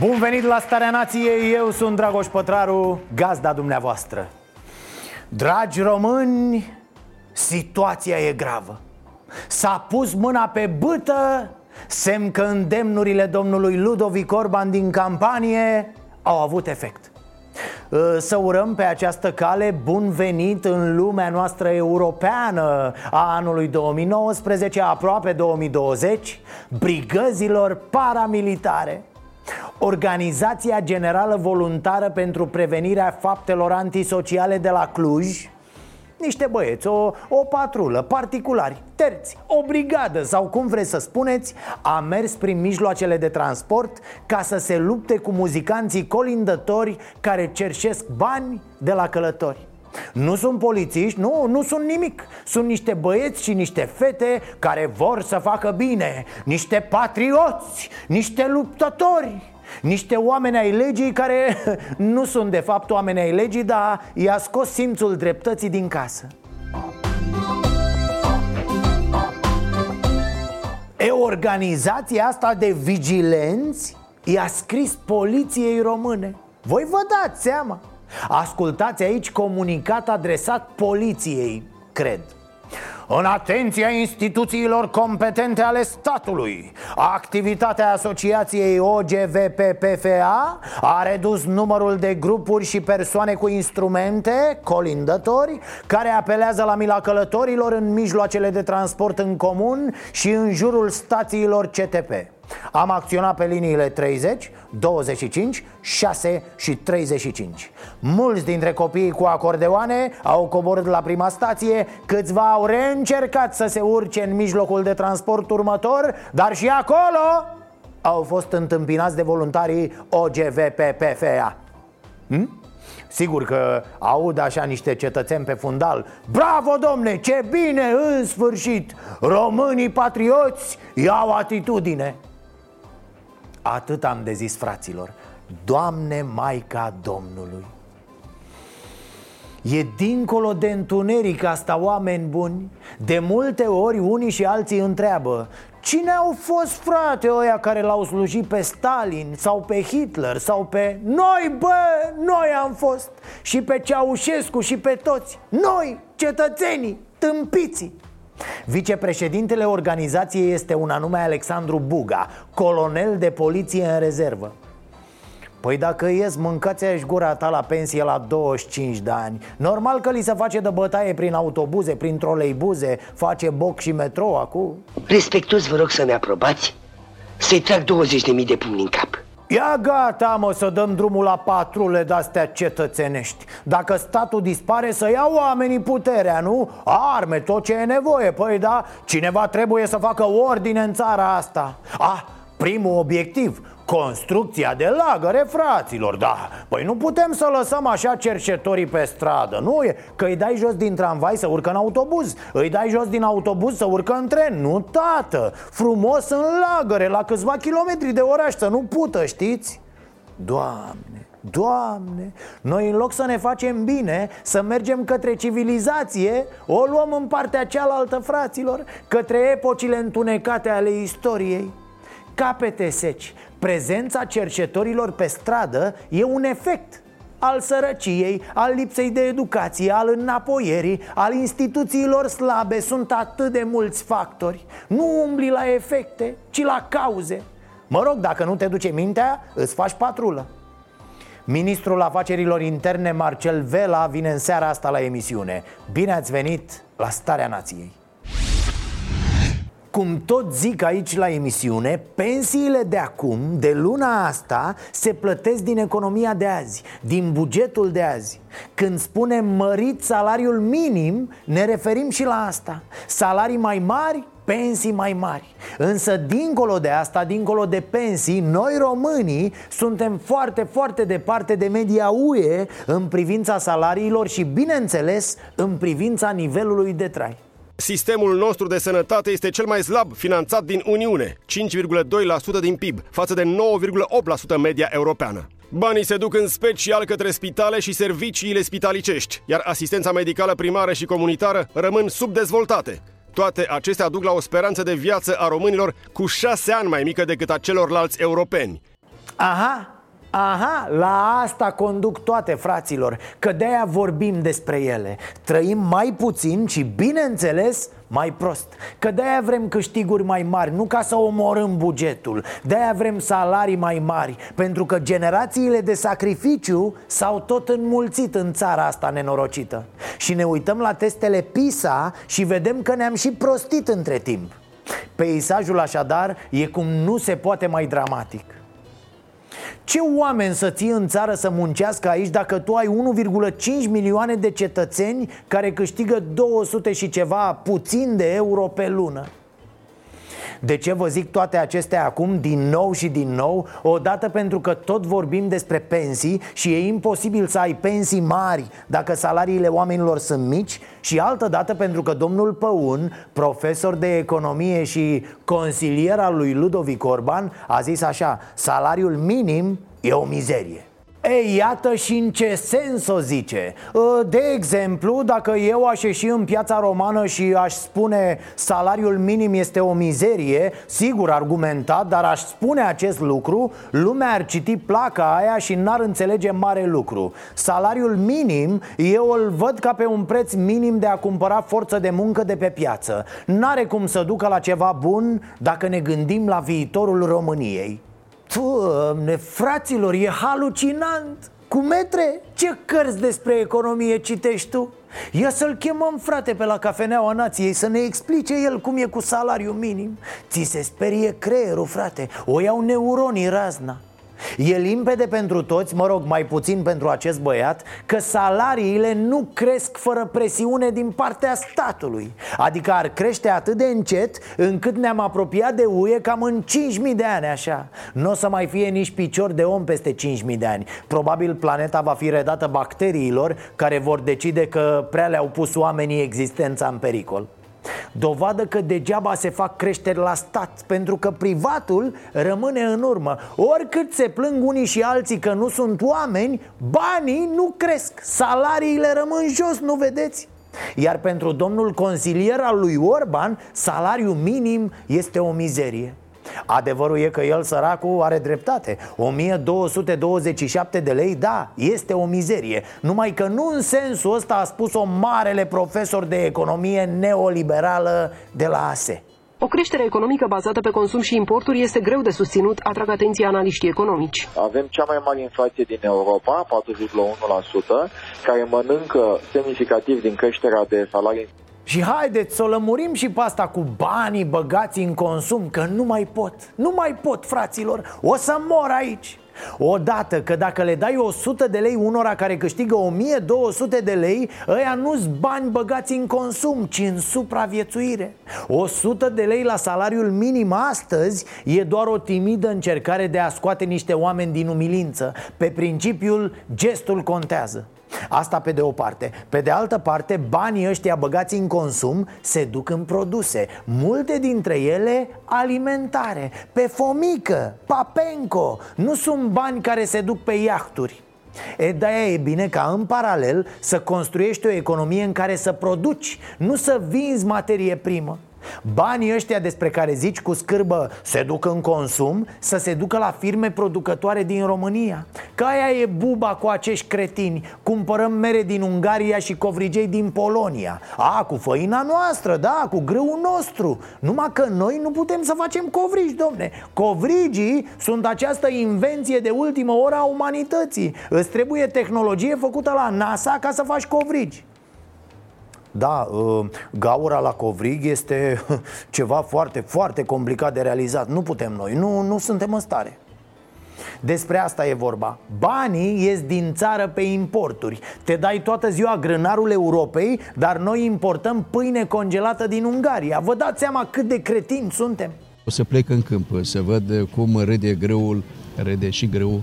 Bun venit la Starea Nației, eu sunt Dragoș Pătraru, gazda dumneavoastră. Dragi români, situația e gravă. S-a pus mâna pe bâtă, semn că îndemnurile domnului Ludovic Orban din campanie au avut efect. Să urăm pe această cale bun venit în lumea noastră europeană a anului 2019, aproape 2020, brigăzilor paramilitare. Organizația Generală Voluntară pentru Prevenirea Faptelor Antisociale de la Cluj. Niște băieți, o, o patrulă, particulari, terți, o brigadă sau cum vreți să spuneți A mers prin mijloacele de transport ca să se lupte cu muzicanții colindători care cerșesc bani de la călători nu sunt polițiști, nu, nu sunt nimic. Sunt niște băieți și niște fete care vor să facă bine. Niște patrioți, niște luptători niște oameni ai legii care nu sunt de fapt oameni ai legii Dar i-a scos simțul dreptății din casă. E organizația asta de vigilenți? I-a scris poliției române. Voi vă dați seama Ascultați aici comunicat adresat poliției, cred. În atenția instituțiilor competente ale statului Activitatea asociației OGVPPFA a redus numărul de grupuri și persoane cu instrumente, colindători Care apelează la mila călătorilor în mijloacele de transport în comun și în jurul stațiilor CTP am acționat pe liniile 30, 25, 6 și 35 Mulți dintre copiii cu acordeoane au coborât la prima stație Câțiva au reîncercat să se urce în mijlocul de transport următor Dar și acolo au fost întâmpinați de voluntarii OGVPPFA hm? Sigur că aud așa niște cetățeni pe fundal. Bravo, domne, ce bine, în sfârșit! Românii patrioți iau atitudine Atât am de zis fraților. Doamne Maica Domnului. E dincolo de întuneric asta, oameni buni. De multe ori unii și alții întreabă Cine au fost frate ăia care l-au slujit pe Stalin sau pe Hitler sau pe... Noi, bă, noi am fost. Și pe Ceaușescu și pe toți. Noi, cetățenii, tâmpiții Vicepreședintele organizației este un anume Alexandru Buga, colonel de poliție în rezervă. Păi dacă ies, mâncați aici gura ta la pensie la 25 de ani. Normal că li se face de bătaie prin autobuze, prin troleibuze Face boc și metrou acum. Respectuos vă rog să-mi aprobați Să-i trag 20.000 de pumni în cap Ia gata mă să dăm drumul la patrule de-astea cetățenești. Dacă statul dispare să ia oamenii puterea, nu? Arme, tot ce e nevoie, păi da Cineva trebuie să facă ordine în țara asta. Ah, primul obiectiv Construcția de lagăre, fraților, da. Păi nu putem să lăsăm așa cercetorii pe stradă, nu? E? Că îi dai jos din tramvai să urcă în autobuz. Îi dai jos din autobuz să urcă în tren. Nu, tată, frumos în lagăre, la câțiva kilometri de oraș, să nu pută, știți? Doamne, Doamne, noi în loc să ne facem bine, să mergem către civilizație, o luăm în partea cealaltă, fraților, către epocile întunecate ale istoriei. Capete seci Prezența cercetorilor pe stradă e un efect al sărăciei, al lipsei de educație, al înapoierii, al instituțiilor slabe. Sunt atât de mulți factori. Nu umbli la efecte, ci la cauze. Mă rog, dacă nu te duce mintea, îți faci patrulă. Ministrul Afacerilor Interne Marcel Vela vine în seara asta la emisiune. Bine ați venit la Starea Nației cum tot zic aici la emisiune, pensiile de acum, de luna asta, se plătesc din economia de azi, din bugetul de azi. Când spunem mărit salariul minim, ne referim și la asta. Salarii mai mari pensii mai mari. Însă dincolo de asta, dincolo de pensii, noi românii suntem foarte, foarte departe de media UE În privința salariilor și, bineînțeles, în privința nivelului de trai Sistemul nostru de sănătate este cel mai slab finanțat din Uniune, 5,2% din PIB, față de 9,8% media europeană. Banii se duc în special către spitale și serviciile spitalicești, iar asistența medicală primară și comunitară rămân subdezvoltate. Toate acestea duc la o speranță de viață a românilor cu șase ani mai mică decât a celorlalți europeni. Aha, Aha, la asta conduc toate, fraților Că de-aia vorbim despre ele. Trăim mai puțin și, bineînțeles, mai prost. Că de-aia vrem câștiguri mai mari, nu ca să omorâm bugetul. De-aia vrem salarii mai mari Pentru că generațiile de sacrificiu s-au tot înmulțit în țara asta nenorocită. Și ne uităm la testele PISA și vedem că ne-am și prostit între timp. Peisajul așadar e cum nu se poate mai dramatic ce oameni să ții în țară să muncească aici dacă tu ai 1,5 milioane de cetățeni care câștigă 200 și ceva puțin de euro pe lună? De ce vă zic toate acestea acum din nou și din nou? Odată pentru că tot vorbim despre pensii și e imposibil să ai pensii mari dacă salariile oamenilor sunt mici și altă dată pentru că domnul Păun, profesor de economie și consilier al lui Ludovic Orban, a zis așa, salariul minim e o mizerie. Ei, iată și în ce sens o zice. Ă, De exemplu, dacă eu aș ieși în piața romană și aș spune salariul minim este o mizerie Sigur argumentat, dar aș spune acest lucru Lumea ar citi placa aia și n-ar înțelege mare lucru. Salariul minim eu îl văd ca pe un preț minim de a cumpăra forță de muncă de pe piață. N-are cum să ducă la ceva bun dacă ne gândim la viitorul României Doamne, fraților, e halucinant Cu metre? Ce cărți despre economie citești tu? Ia să-l chemăm, frate, pe la Cafeneaua Nației Să ne explice el cum e cu salariul minim Ți se sperie creierul, frate O iau neuronii razna E limpede pentru toți, mă rog, mai puțin pentru acest băiat Că salariile nu cresc fără presiune din partea statului. Adică ar crește atât de încet încât ne-am apropiat de UE cam în 5.000 de ani așa. Nu o să mai fie nici picior de om peste 5.000 de ani. Probabil planeta va fi redată bacteriilor care vor decide că prea le-au pus oamenii existența în pericol Dovadă că degeaba se fac creșteri la stat Pentru că privatul rămâne în urmă Oricât se plâng unii și alții că nu sunt oameni Banii nu cresc Salariile rămân jos, nu vedeți? Iar pentru domnul consilier al lui Orban Salariul minim este o mizerie Adevărul e că el, săracul, are dreptate. 1227 de lei, da, este o mizerie. Numai că nu în sensul ăsta a spus-o marele profesor de economie neoliberală de la ASE o creștere economică bazată pe consum și importuri este greu de susținut, atrag atenția analiștii economici. Avem cea mai mare inflație din Europa, 4,1%, care mănâncă semnificativ din creșterea de salarii și haideți să o lămurim și pe asta cu banii băgați în consum Că nu mai pot, nu mai pot fraților O să mor aici. Odată că dacă le dai 100 de lei unora care câștigă 1200 de lei Ăia nu-s bani băgați în consum, ci în supraviețuire. 100 de lei la salariul minim astăzi E doar o timidă încercare de a scoate niște oameni din umilință. Pe principiul gestul contează Asta pe de o parte. Pe de altă parte, banii ăștia băgați în consum se duc în produse. Multe dintre ele alimentare. Pe fomică, papenco Nu sunt bani care se duc pe iahturi. E, de e bine ca în paralel să construiești o economie în care să produci, nu să vinzi materie primă Banii ăștia despre care zici cu scârbă se duc în consum? Să se ducă la firme producătoare din România? Că aia e buba cu acești cretini. Cumpărăm mere din Ungaria și covrigei din Polonia. A, cu făina noastră, da, cu grâul nostru. Numai că noi nu putem să facem covrigi, domne. Covrigii sunt această invenție de ultimă oră a umanității. Îți trebuie tehnologie făcută la NASA ca să faci covrigi da, ă, gaura la covrig este ceva foarte, foarte complicat de realizat. Nu putem noi, nu, nu suntem în stare. Despre asta e vorba. Banii ies din țară pe importuri. Te dai toată ziua grânarul Europei Dar noi importăm pâine congelată din Ungaria. Vă dați seama cât de cretini suntem? O să plec în câmp, să văd cum râde greul, râde și greu,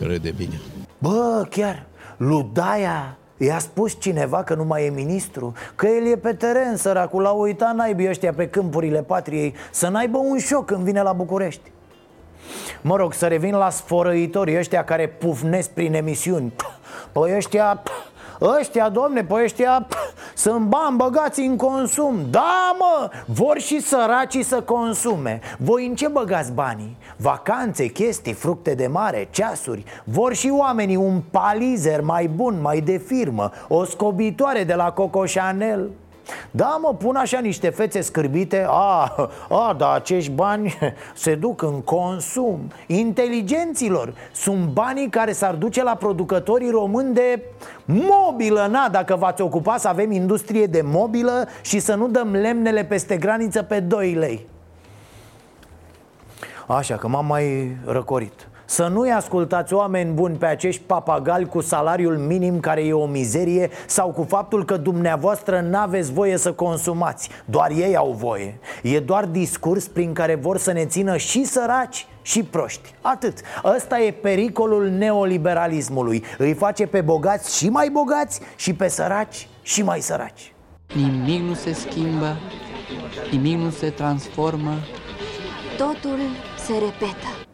râde bine. Bă, chiar, Ludaia I-a spus cineva că nu mai e ministru Că el e pe teren, săracul L-a uitat naibii ăștia pe câmpurile patriei Să n-aibă un șoc când vine la București. Mă rog, să revin la sfărăitorii ăștia care pufnesc prin emisiuni. Păi ăștia Ăștia, domne, pe ăștia sunt bani băgați în consum. Da, mă, vor și săracii să consume. Voi în ce băgați banii? Vacanțe, chestii, fructe de mare, ceasuri. Vor și oamenii un palizer mai bun, mai de firmă O scobitoare de la Coco Chanel da, mă, pun așa niște fețe scârbite. A, a, da, acești bani se duc în consum. Inteligenților Sunt banii care s-ar duce la producătorii români de mobilă. Na, dacă v-ați ocupat să avem industrie de mobilă Și să nu dăm lemnele peste graniță pe 2 lei. Așa că m-am mai răcorit să nu-i ascultați oameni buni pe acești papagali cu salariul minim care e o mizerie Sau cu faptul că dumneavoastră n-aveți voie să consumați. Doar ei au voie. E doar discurs prin care vor să ne țină și săraci și proști. Atât. Ăsta e pericolul neoliberalismului. Îi face pe bogați și mai bogați și pe săraci și mai săraci. Nimic nu se schimbă, nimic nu se transformă. Totul se repetă. Uh,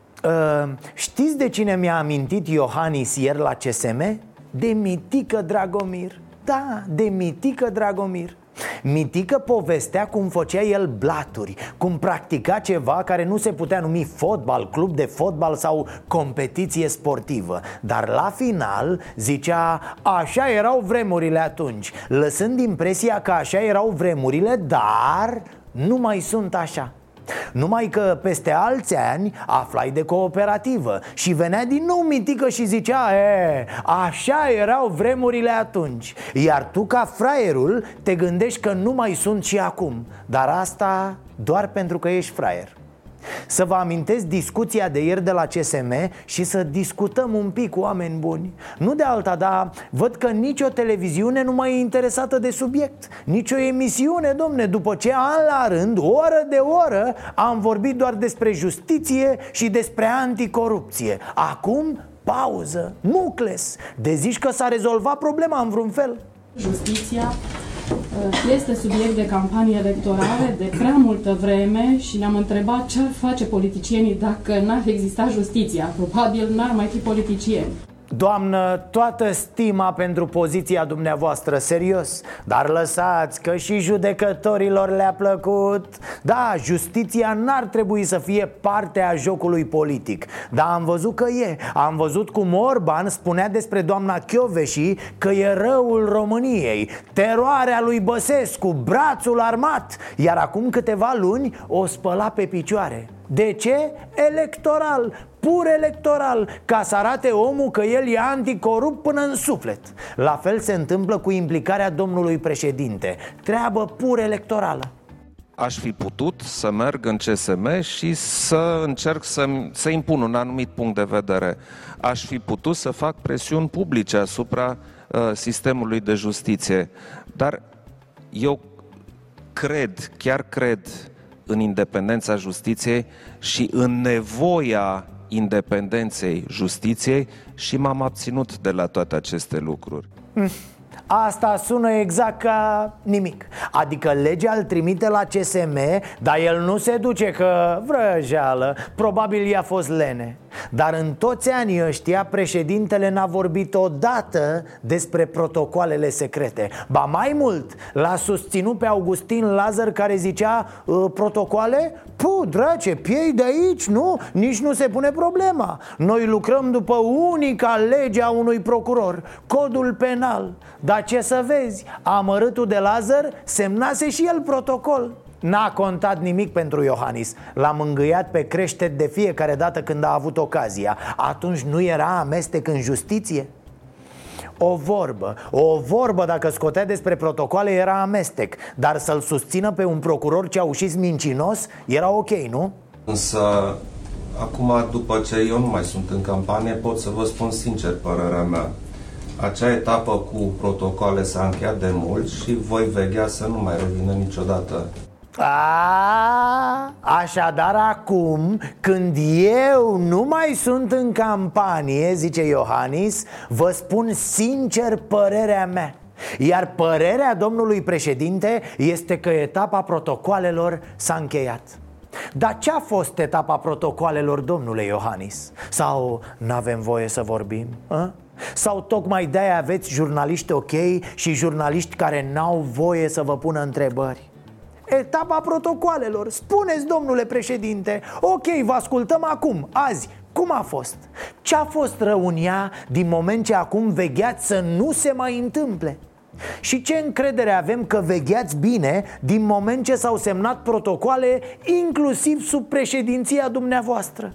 știți de cine mi-a amintit Iohannis ieri la CSM? De Mitică Dragomir. Da, de Mitică Dragomir. Mitică povestea cum făcea el blaturi Cum practica ceva care nu se putea numi fotbal, club de fotbal sau competiție sportivă. Dar la final zicea așa erau vremurile atunci. Lăsând impresia că așa erau vremurile, dar nu mai sunt așa numai că peste alți ani aflai de cooperativă Și venea din nou mitică și zicea e, Așa erau vremurile atunci. Iar tu ca fraierul te gândești că nu mai sunt și acum. Dar asta doar pentru că ești fraier să vă amintesc discuția de ieri de la CSM și să discutăm un pic cu oameni buni. Nu de alta, dar văd că nicio televiziune nu mai e interesată de subiect. Nicio emisiune, domne, după ce an la rând, oră de oră Am vorbit doar despre justiție și despre anticorupție. Acum, pauză, nucles. De zici că s-a rezolvat problema în vreun fel? Justiția Uh, este subiect de campanie electorale de prea multă vreme și ne-am întrebat ce ar face politicienii dacă n-ar exista justiția. Probabil n-ar mai fi politicieni. Doamnă, toată stima pentru poziția dumneavoastră, serios. Dar lăsați că și judecătorilor le-a plăcut. Da, justiția n-ar trebui să fie parte a jocului politic. Dar am văzut că e. Am văzut cum Orban spunea despre doamna Chioveși că e răul României. Teroarea lui Băsescu, brațul armat. Iar acum câteva luni o spăla pe picioare. De ce? Electoral, pur electoral Ca să arate omul că el e anticorupt până în suflet La fel se întâmplă cu implicarea domnului președinte Treabă pur electorală aș fi putut să merg în CSM și să încerc să, să impun un anumit punct de vedere. Aș fi putut să fac presiuni publice asupra uh, sistemului de justiție. Dar eu cred, chiar cred în independența justiției și în nevoia independenței justiției și m-am abținut de la toate aceste lucruri. Mm. Asta sună exact ca nimic. Adică legea îl trimite la CSM Dar el nu se duce că vrăjeală Probabil i-a fost lene. Dar în toți anii ăștia Președintele n-a vorbit odată Despre protocoalele secrete. Ba mai mult L-a susținut pe Augustin Lazar care zicea ă, Protocoale? Pu, drace, piei de aici, nu? Nici nu se pune problema. Noi lucrăm după unica lege a unui procuror Codul penal Dar ce să vezi, amărâtul de Lazar semnase și el protocol N-a contat nimic pentru Iohannis L-a mângâiat pe creștet de fiecare dată când a avut ocazia Atunci nu era amestec în justiție? O vorbă, o vorbă dacă scotea despre protocoale era amestec Dar să-l susțină pe un procuror ceaușist mincinos era ok, nu? Însă Acum, după ce eu nu mai sunt în campanie, pot să vă spun sincer părerea mea. Acea etapă cu protocoale s-a încheiat de mult și voi veghea să nu mai revină niciodată. A, așadar acum, când eu nu mai sunt în campanie, zice Iohannis, vă spun sincer părerea mea iar părerea domnului președinte este că etapa protocoalelor s-a încheiat dar ce a fost etapa protocoalelor, domnule Iohannis? Sau n-avem voie să vorbim? A? Sau tocmai de-aia aveți jurnaliști ok și jurnaliști care n-au voie să vă pună întrebări? Etapa protocoalelor Spuneți, domnule președinte Ok, vă ascultăm acum, azi cum a fost? Ce a fost rău în ea din moment ce acum vegheați să nu se mai întâmple? Și ce încredere avem că vegheați bine din moment ce s-au semnat protocoale inclusiv sub președinția dumneavoastră?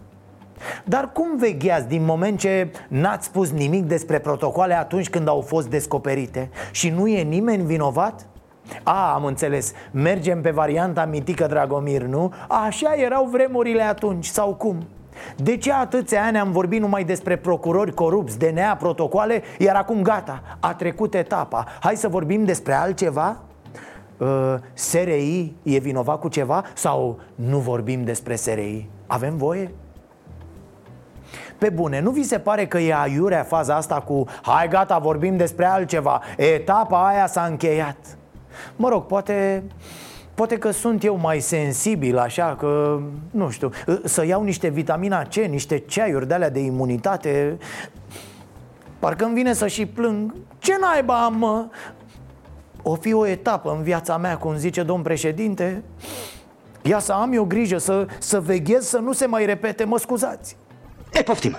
Dar cum vegheați din moment ce n-ați spus nimic despre protocoale atunci când au fost descoperite? Și nu e nimeni vinovat? A, am înțeles, mergem pe varianta mitică Dragomir, nu? Așa erau vremurile atunci, sau cum? De ce atâția ani am vorbit numai despre procurori corupți, DNA, protocoale, iar acum gata, a trecut etapa Hai să vorbim despre altceva? Uh, SRI e vinovat cu ceva? Sau nu vorbim despre SRI? Avem voie? Pe bune, nu vi se pare că e aiurea faza asta cu Hai gata, vorbim despre altceva. Etapa aia s-a încheiat. Mă rog, poate Poate că sunt eu mai sensibil, așa că, nu știu, să iau niște vitamina C, niște ceaiuri de alea de imunitate Parcă îmi vine să și plâng. Ce naiba am, mă? O fi o etapă în viața mea, cum zice domn președinte. Ia să am eu grijă, să, să veghez să nu se mai repete, mă scuzați E, poftim,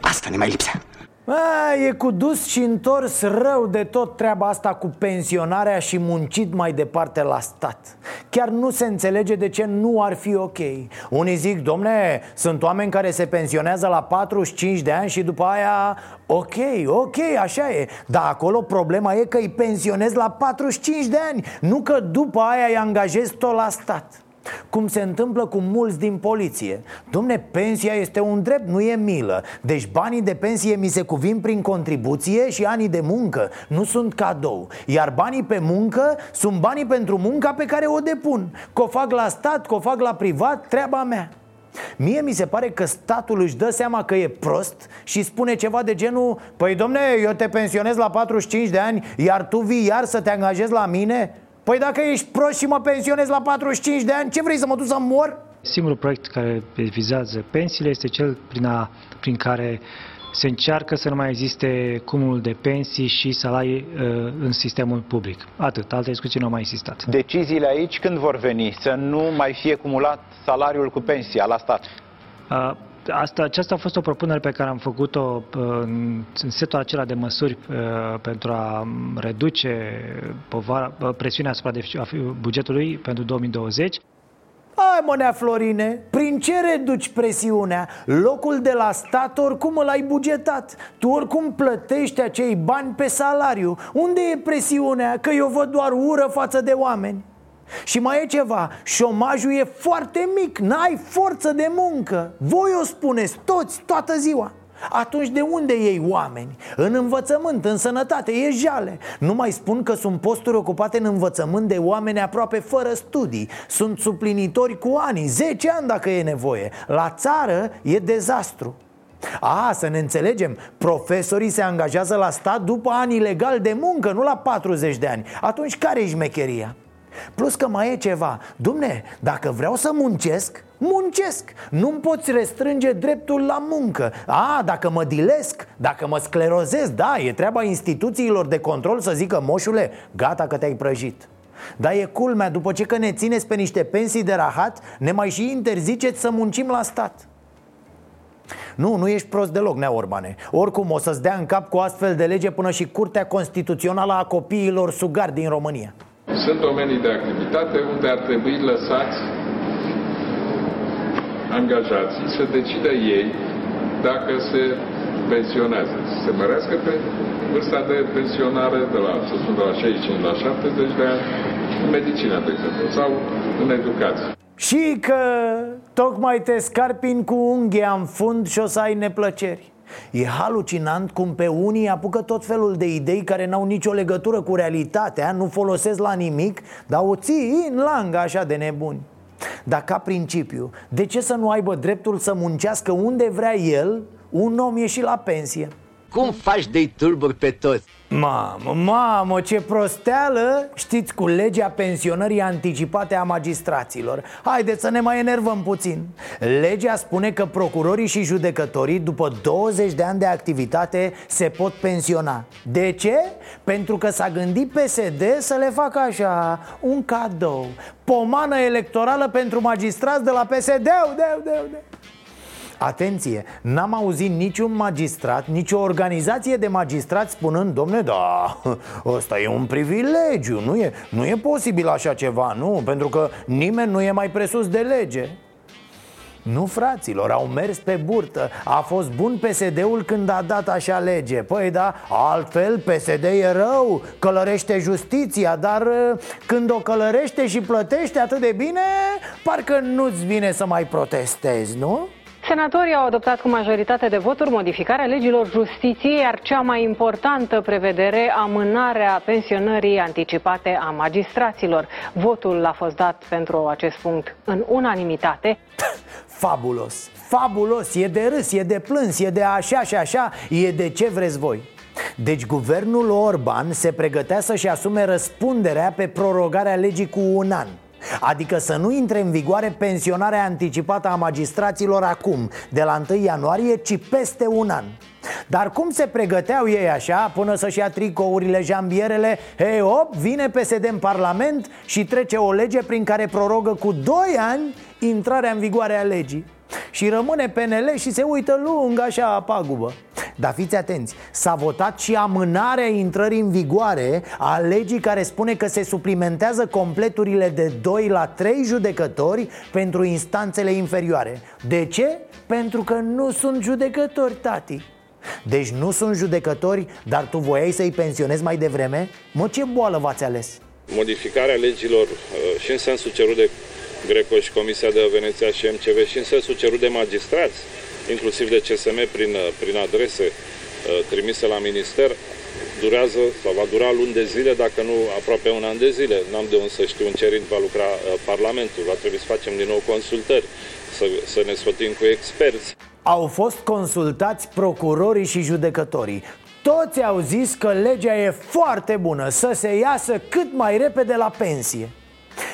asta ne mai lipsea. A, e cu dus și întors rău de tot treaba asta cu pensionarea și muncit mai departe la stat. Chiar nu se înțelege de ce nu ar fi ok. Unii zic, domne, sunt oameni care se pensionează la 45 de ani și după aia Ok, ok, așa e. Dar acolo problema e că îi pensionezi la 45 de ani Nu că după aia îi angajezi tot la stat cum se întâmplă cu mulți din poliție. Domne, pensia este un drept, nu e milă. Deci banii de pensie mi se cuvin prin contribuție și anii de muncă Nu sunt cadou. Iar banii pe muncă sunt banii pentru munca pe care o depun. Că o fac la stat, că o fac la privat, treaba mea. Mie mi se pare că statul își dă seama că e prost și spune ceva de genul Păi domne, eu te pensionez la 45 de ani, iar tu vii iar să te angajezi la mine? Păi dacă ești prost și mă pensionez la 45 de ani, ce vrei să mă duc să mor? Singurul proiect care vizează pensiile este cel prin, a, prin care se încearcă să nu mai existe cumul de pensii și salarii uh, în sistemul public. Atât, alte discuții nu au mai existat. Deciziile aici când vor veni? Să nu mai fie cumulat salariul cu pensia la stat? Uh, asta, aceasta a fost o propunere pe care am făcut-o uh, în, în setul acela de măsuri uh, pentru a reduce povara, uh, presiunea asupra bugetului pentru 2020. Hai mă, nea Florine, prin ce reduci presiunea? Locul de la stat oricum îl ai bugetat Tu oricum plătești acei bani pe salariu Unde e presiunea? Că eu văd doar ură față de oameni și mai e ceva, șomajul e foarte mic, n-ai forță de muncă. Voi o spuneți toți, toată ziua. Atunci de unde iei oameni? În învățământ, în sănătate, e jale. Nu mai spun că sunt posturi ocupate în învățământ de oameni aproape fără studii. Sunt suplinitori cu ani, 10 ani dacă e nevoie. La țară e dezastru. A, să ne înțelegem, profesorii se angajează la stat după ani legal de muncă, nu la 40 de ani. Atunci care e șmecheria? Plus că mai e ceva. Dumne, dacă vreau să muncesc, muncesc. Nu-mi poți restrânge dreptul la muncă. A, dacă mă dilesc, dacă mă sclerozez Da, e treaba instituțiilor de control să zică Moșule, gata că te-ai prăjit. Dar e culmea, după ce că ne țineți pe niște pensii de rahat Ne mai și interziceți să muncim la stat. Nu, nu ești prost deloc, Nea Orbane. Oricum o să-ți dea în cap cu astfel de lege până și Curtea Constituțională a copiilor sugari din România sunt domenii de activitate unde ar trebui lăsați angajații să decidă ei dacă se pensionează. Să se mărească pe vârsta de pensionare de la, să spun, de la 65 la 70 de ani în medicină, de exemplu, sau în educație. Și că tocmai te scarpin cu unghia în fund și o să ai neplăceri E halucinant cum pe unii apucă tot felul de idei care n-au nicio legătură cu realitatea Nu folosesc la nimic, dar o ții în langă așa de nebuni Dar ca principiu, de ce să nu aibă dreptul să muncească unde vrea el un om ieșit la pensie? Cum faci de tulburi pe toți? Mamă, mamă, ce prosteală! Știți, cu legea pensionării anticipate a magistraților. Haideți să ne mai enervăm puțin. Legea spune că procurorii și judecătorii După 20 de ani de activitate Se pot pensiona. De ce? Pentru că s-a gândit PSD să le facă așa Un cadou. Pomană electorală pentru magistrați de la PSD deu, deu, deu, deu. Atenție, n-am auzit niciun magistrat, nicio organizație de magistrați spunând Domne, da, ăsta e un privilegiu, nu e, nu e posibil așa ceva, nu? Pentru că nimeni nu e mai presus de lege nu, fraților, au mers pe burtă A fost bun PSD-ul când a dat așa lege Păi da, altfel PSD e rău Călărește justiția Dar uh, când o călărește și plătește atât de bine Parcă nu-ți vine să mai protestezi, nu? Senatorii au adoptat cu majoritate de voturi modificarea legilor justiției, iar cea mai importantă prevedere, amânarea pensionării anticipate a magistraților. Votul a fost dat pentru acest punct în unanimitate. Fabulos, fabulos, e de râs, e de plâns, e de așa și așa, e de ce vreți voi. Deci guvernul Orban se pregătea să-și asume răspunderea pe prorogarea legii cu un an Adică să nu intre în vigoare pensionarea anticipată a magistraților acum, de la 1 ianuarie, ci peste un an. Dar cum se pregăteau ei așa până să-și ia tricourile, jambierele? Hei, op, vine PSD în Parlament și trece o lege prin care prorogă cu 2 ani intrarea în vigoare a legii și rămâne PNL și se uită lung așa a pagubă Dar fiți atenți, s-a votat și amânarea intrării în vigoare a legii care spune că se suplimentează completurile de 2 la 3 judecători pentru instanțele inferioare De ce? Pentru că nu sunt judecători, tati deci nu sunt judecători, dar tu voiai să-i pensionezi mai devreme? Mă, ce boală v-ați ales? Modificarea legilor uh, și în sensul cerut de Greco și Comisia de Veneția și MCV și în sensul cerut de magistrați, inclusiv de CSM prin, prin adrese uh, trimise la minister, durează sau va dura luni de zile, dacă nu aproape un an de zile. N-am de unde să știu în ce ritm va lucra uh, Parlamentul. Va trebui să facem din nou consultări, să, să ne sfătim cu experți. Au fost consultați procurorii și judecătorii toți au zis că legea e foarte bună Să se iasă cât mai repede la pensie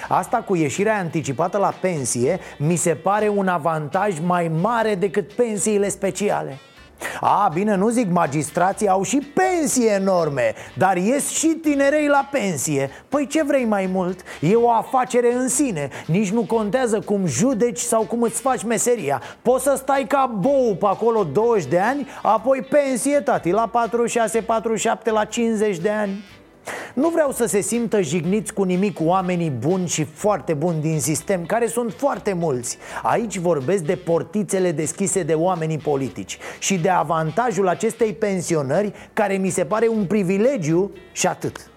Asta cu ieșirea anticipată la pensie mi se pare un avantaj mai mare decât pensiile speciale. A, bine, nu zic, magistrații au și pensie enorme Dar ies și tinerei la pensie. Păi ce vrei mai mult? E o afacere în sine. Nici nu contează cum judeci sau cum îți faci meseria. Poți să stai ca bou pe acolo 20 de ani Apoi pensie, tati, la 46, 47, la 50 de ani nu vreau să se simtă jigniți cu nimic oamenii buni și foarte buni din sistem, care sunt foarte mulți. Aici vorbesc de portițele deschise de oamenii politici și de avantajul acestei pensionări, care mi se pare un privilegiu și atât.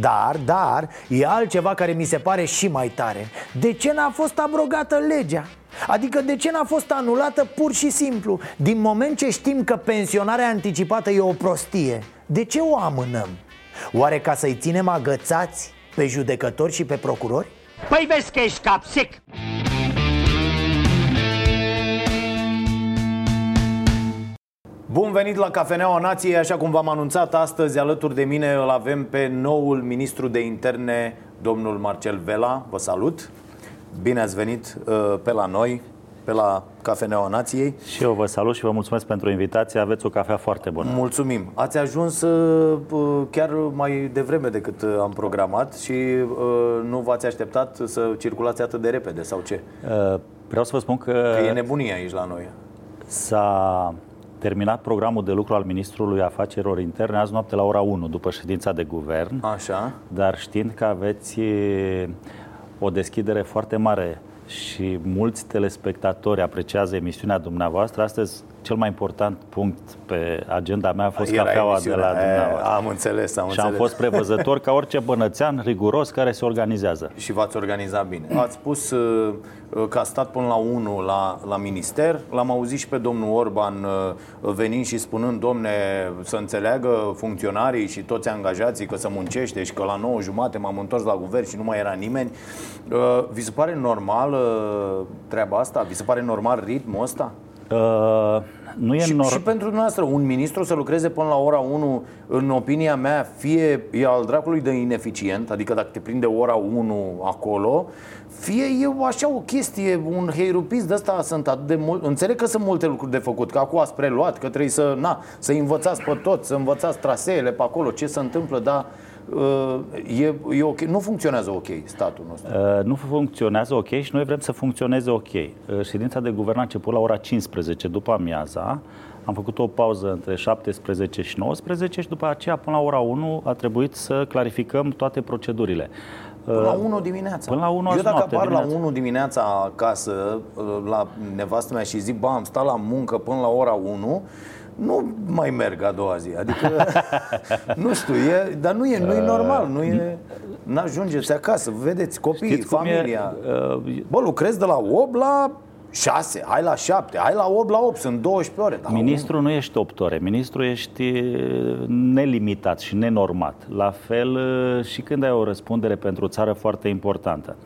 Dar, dar, e altceva care mi se pare și mai tare De ce n-a fost abrogată legea? Adică de ce n-a fost anulată pur și simplu? Din moment ce știm că pensionarea anticipată e o prostie De ce o amânăm? Oare ca să-i ținem agățați pe judecători și pe procurori? Păi vezi că ești cap sec! Bun venit la Cafeneaua Nației, așa cum v-am anunțat astăzi, alături de mine îl avem pe noul ministru de interne, domnul Marcel Vela. Vă salut! Bine ați venit uh, pe la noi pe la Cafeneaua Nației. Și eu vă salut și vă mulțumesc pentru invitație. Aveți o cafea foarte bună. Mulțumim. Ați ajuns uh, chiar mai devreme decât uh, am programat și uh, nu v-ați așteptat să circulați atât de repede sau ce? Vreau să vă spun că... Că e nebunie aici la noi. S-a terminat programul de lucru al Ministrului Afacerilor Interne azi noapte la ora 1, după ședința de guvern. Așa. Dar știind că aveți o deschidere foarte mare și mulți telespectatori apreciază emisiunea dumneavoastră, astăzi cel mai important punct pe agenda mea a fost Era cafeaua de la emisiunea. E, dumneavoastră. am înțeles, am și am înțeles. fost prevăzător ca orice bănățean riguros care se organizează. Și v-ați organizat bine. Ați spus uh, uh, că a stat până la 1 la, la minister. L-am auzit și pe domnul Orban uh, venind și spunând, domne, să înțeleagă funcționarii și toți angajații că se muncește și că la 9 jumate m-am întors la guvern și nu mai era nimeni. Uh, Vi se pare normal uh, treaba asta? Vi se pare normal ritmul ăsta? Uh, nu e și, nor- și pentru dumneavoastră, un ministru să lucreze până la ora 1, în opinia mea, fie e al dracului de ineficient, adică dacă te prinde ora 1 acolo, fie e așa o chestie, un heirupis de ăsta sunt atât de mult. Înțeleg că sunt multe lucruri de făcut, că acum ați preluat, că trebuie să, na, să învățați pe tot, să învățați traseele pe acolo, ce se întâmplă, dar uh, e, e ok, nu funcționează ok statul nostru. Uh, nu funcționează ok și noi vrem să funcționeze ok. Uh, Ședința de guvern a început la ora 15 după amiaza. Am făcut o pauză între 17 și 19 și după aceea, până la ora 1, a trebuit să clarificăm toate procedurile. Până la Uh, 1 dimineața. Până la 1 Eu azi dacă noapte apar la dimineața. 1 dimineața acasă uh, la nevastă mea și zic, ba, am stat la muncă până la ora 1, nu mai merg a doua zi. Adică, nu știu, e, dar nu e, nu e normal, nu e... N-ajungeți acasă, vedeți copiii, Știți cum e, familia. uh, Bă, lucrezi de la 8 la 6, hai la 7, hai la 8 la 8, sunt 12 ore. Dar Ministru nu ești 8 ore, ministru ești uh, nelimitat și nenormat. La fel uh, și când ai o răspundere pentru o țară foarte importantă.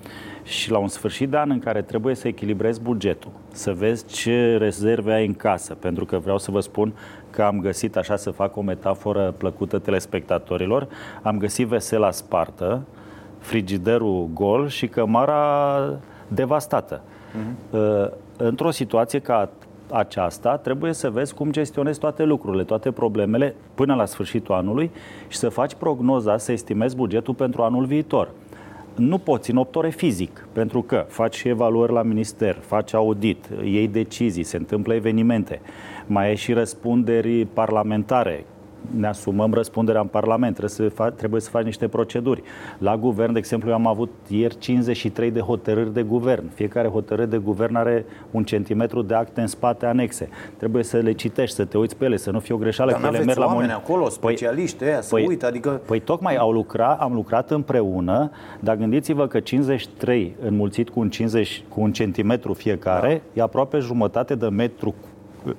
Și la un sfârșit de an în care trebuie să echilibrezi bugetul, să vezi ce rezerve ai în casă, pentru că vreau să vă spun că am găsit, așa să fac o metaforă plăcută telespectatorilor, am găsit vesela spartă, frigiderul gol și cămara devastată. Uh, Într-o situație ca aceasta, trebuie să vezi cum gestionezi toate lucrurile, toate problemele până la sfârșitul anului și să faci prognoza, să estimezi bugetul pentru anul viitor. Nu poți în 8 ore fizic, pentru că faci și evaluări la minister, faci audit, iei decizii, se întâmplă evenimente, mai ai și răspunderi parlamentare, ne asumăm răspunderea în Parlament, trebuie să, fa- trebuie să faci niște proceduri. La guvern, de exemplu, eu am avut ieri 53 de hotărâri de guvern. Fiecare hotărâre de guvern are un centimetru de acte în spate anexe. Trebuie să le citești, să te uiți pe ele, să nu fie o greșeală. Dar că ele n-aveți merg la oameni moni- acolo, specialiști ăia, să uită, adică... Păi tocmai au lucrat, am lucrat împreună, dar gândiți-vă că 53 înmulțit cu un, 50, cu un centimetru fiecare da. e aproape jumătate de metru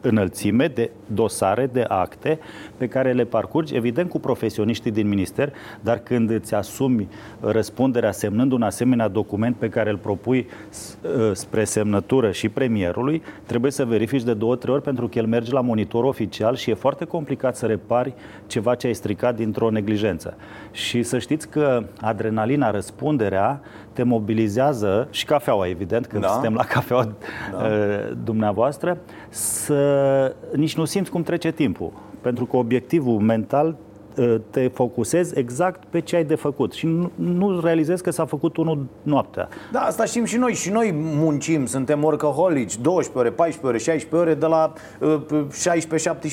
înălțime de dosare, de acte pe care le parcurgi, evident cu profesioniștii din minister, dar când îți asumi răspunderea semnând un asemenea document pe care îl propui s- ă, spre semnătură și premierului, trebuie să verifici de două, trei ori pentru că el merge la monitor oficial și e foarte complicat să repari ceva ce ai stricat dintr-o neglijență. Și să știți că adrenalina, răspunderea, te mobilizează și cafeaua, evident, când Da. da. suntem la cafeaua da. dumneavoastră, să nici nu simți cum trece timpul. Pentru că obiectivul mental ă, te focusezi exact pe ce ai de făcut și nu, nu realizezi că s-a făcut unul noaptea. Da, asta știm și noi. Și noi muncim, suntem workaholici, 12 ore, 14 ore, 16 ore de la uh,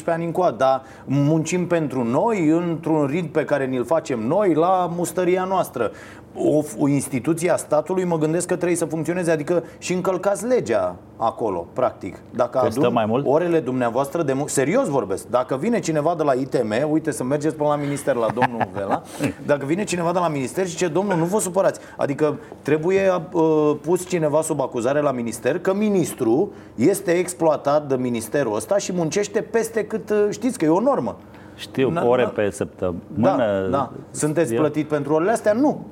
16-17 ani încoa, dar muncim pentru noi, într-un ritm pe care ni-l facem noi, la mustăria noastră. O, o instituție a statului mă gândesc că trebuie să funcționeze, adică și încălcați legea acolo, practic. Dacă Că stă adun mai mult? orele dumneavoastră de muncă, serios vorbesc, dacă vine cineva de la ITM, uite să mergeți până la minister la domnul Vela, dacă vine cineva de la minister și ce domnul, nu vă supărați, adică trebuie uh, pus cineva sub acuzare la minister că ministru este exploatat de ministerul ăsta și muncește peste cât, uh, știți că e o normă. Știu, Na- ore na- pe săptămână. Da, da. Sunteți Eu- plătit pentru orele astea? Nu.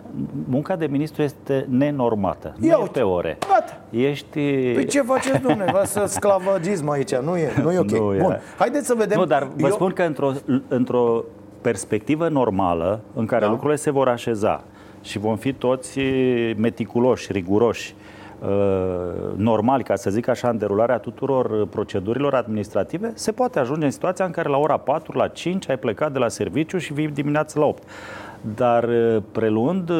Munca de ministru este nenormată. Nu Ia e uite. pe ore. Gata. Ești... Păi ce faceți, domnule? Vă să sclavagism aici, nu e, nu e ok. Nu e. Bun, haideți să vedem. Nu, dar vă Eu- spun că într-o, într-o perspectivă normală, în care Da. lucrurile se vor așeza și vom fi toți meticuloși, riguroși, uh, normali, ca să zic așa, în derularea tuturor uh, procedurilor administrative, se poate ajunge în situația în care la ora 4, la 5 ai plecat de la serviciu și vii dimineața la 8. Dar uh, preluând uh,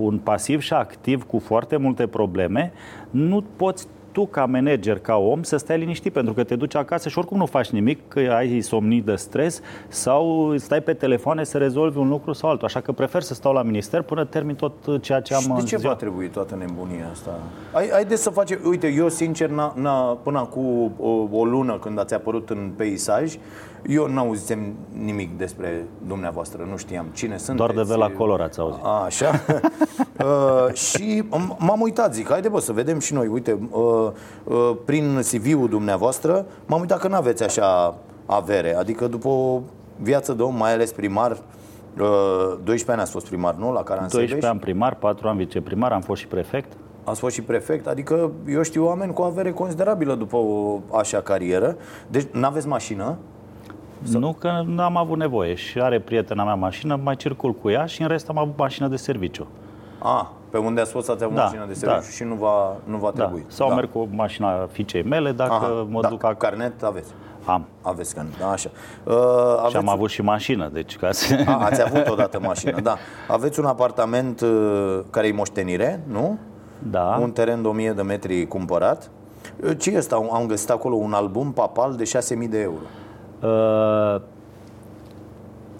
un pasiv și activ cu foarte multe probleme, nu poți tu, ca manager, ca om, să stai liniștit, pentru că te duci acasă și oricum nu faci nimic, că ai somnii de stres sau stai pe telefoane să rezolvi un lucru sau altul. Așa că prefer să stau la minister până termin tot ceea ce am Și de ce ziua. va trebui toată nebunia asta? Hai, haideți să facem... Uite, eu sincer, n-a, n-a, până cu o, o lună când ați apărut în peisaj, eu n-auzisem nimic despre dumneavoastră, nu știam cine sunteți. Doar de Vela Color ați auzit. A, așa. uh, și m- m-am uitat, zic, haide bă, să vedem și noi. Uite, uh, uh, prin CV-ul dumneavoastră, m-am uitat că n-aveți așa avere. Adică după o viață de om, mai ales primar, uh, 12 ani ați fost primar, nu? La Caransebeș? 12 ani primar, 4 ani viceprimar, am fost și prefect. Ați fost și prefect, adică eu știu oameni cu avere considerabilă după o așa carieră. Deci n-aveți mașină? Nu că nu am avut nevoie și are prietena mea mașină, mai circul cu ea și în rest am avut mașină de serviciu. A, pe unde ați fost ați avut Da, mașină de serviciu da. și nu va, nu va Da. trebui. Sau merg cu mașina fiicei mele dacă Aha, mă da. duc acasă. Carnet aveți? Am. Aveți carnet, da, așa. Uh, Și am avut și mașină, deci ca să... A, ați avut odată mașină, da. Aveți un apartament uh, care e moștenire, nu? Da. Un teren de 1000 de metri cumpărat. Uh, Ce e ăsta? Am găsit acolo un album papal de 6000 de euro. Uh,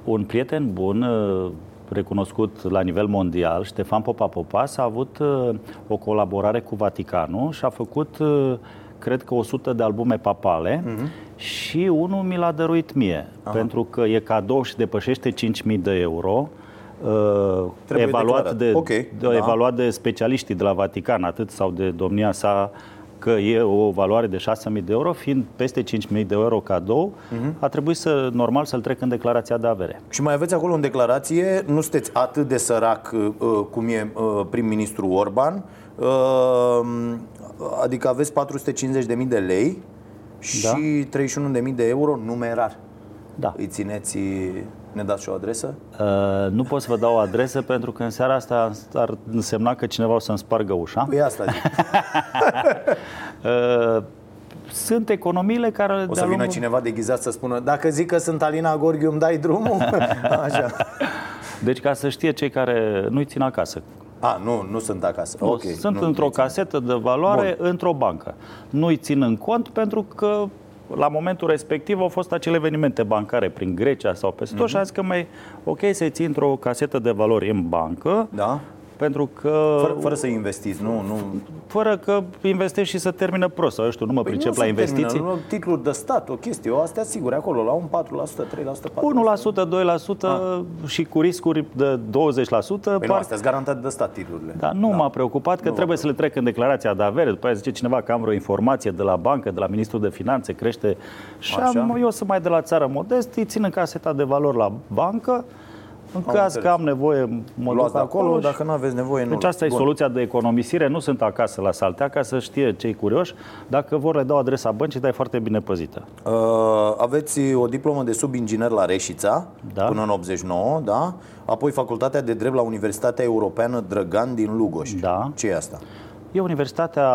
un prieten bun, uh, recunoscut la nivel mondial, Ștefan Popa Popas, a avut uh, o colaborare cu Vaticanul și a făcut, uh, cred că, 100 de albume papale Mhm. și unul mi l-a dăruit mie, pentru că e cadou și depășește 5.000 de euro. Uh, Trebuie evaluat declarat. de, Ok, de, da. evaluat de specialiștii de la Vatican, atât sau de domnia sa că e o valoare de 6.000 de euro, fiind peste 5.000 de euro cadou, Mhm. a trebuit să, normal să-l trec în declarația de avere. Și mai aveți acolo în declarație, nu sunteți atât de sărac uh, cum e uh, prim-ministru Orban, uh, adică aveți 450.000 de lei și 31.000 de euro numerar. Da. Îi țineți, ne dați și o adresă? Uh, nu pot să vă dau o adresă pentru că în seara asta ar însemna că cineva o să-mi spargă ușa. Păi asta zic. Uh, sunt economiile care... O de-a să vină lungul- cineva deghizat să spună Dacă zic că sunt Alina Gorghiu, îmi dai drumul? Așa. Deci ca să știe cei care nu-i țin acasă. A, nu, nu sunt acasă. Nu, ok. sunt nu, într-o casetă de valoare într-o bancă. Nu-i țin în cont pentru că la momentul respectiv au fost acele evenimente bancare prin Grecia sau peste tot și am zis că mai ok să-i ții într-o casetă de valori în bancă Da? Pentru că Fără, fără să investiți, nu? nu. fără că investești și să termină prost sau eu știu, nu mă pricep Păi nu la se termină, investiții. nu, titluri de stat, o chestie, o astea sigur, acolo, la un 4%, 3%, 4%. 1%, 2% și cu riscuri de 20%. Păi nu, astea sunt garantate de stat titlurile. Dar nu m-a preocupat că Nu trebuie să le trec în declarația de avere. După aceea zice cineva că am vreo informație de la bancă, de la ministrul de finanțe, crește. Și Așa. am, eu sunt mai de la țară modest, îi țin în caseta de valori la bancă. În Am caz înțeles. că am nevoie, mă Luați duc de acolo, acolo. dacă nu aveți nevoie, nu Deci asta e Bun. soluția de economisire. Nu sunt acasă la Saltea, ca să știe cei curioși. Dacă vor, le dau adresa băncii, dar e foarte bine păzită. Uh, aveți o diplomă de subinginer la Reșița, Da. până în 89, da? Apoi facultatea de drept la Universitatea Europeană Drăgan din Lugoș. Da. Ce e asta? E Universitatea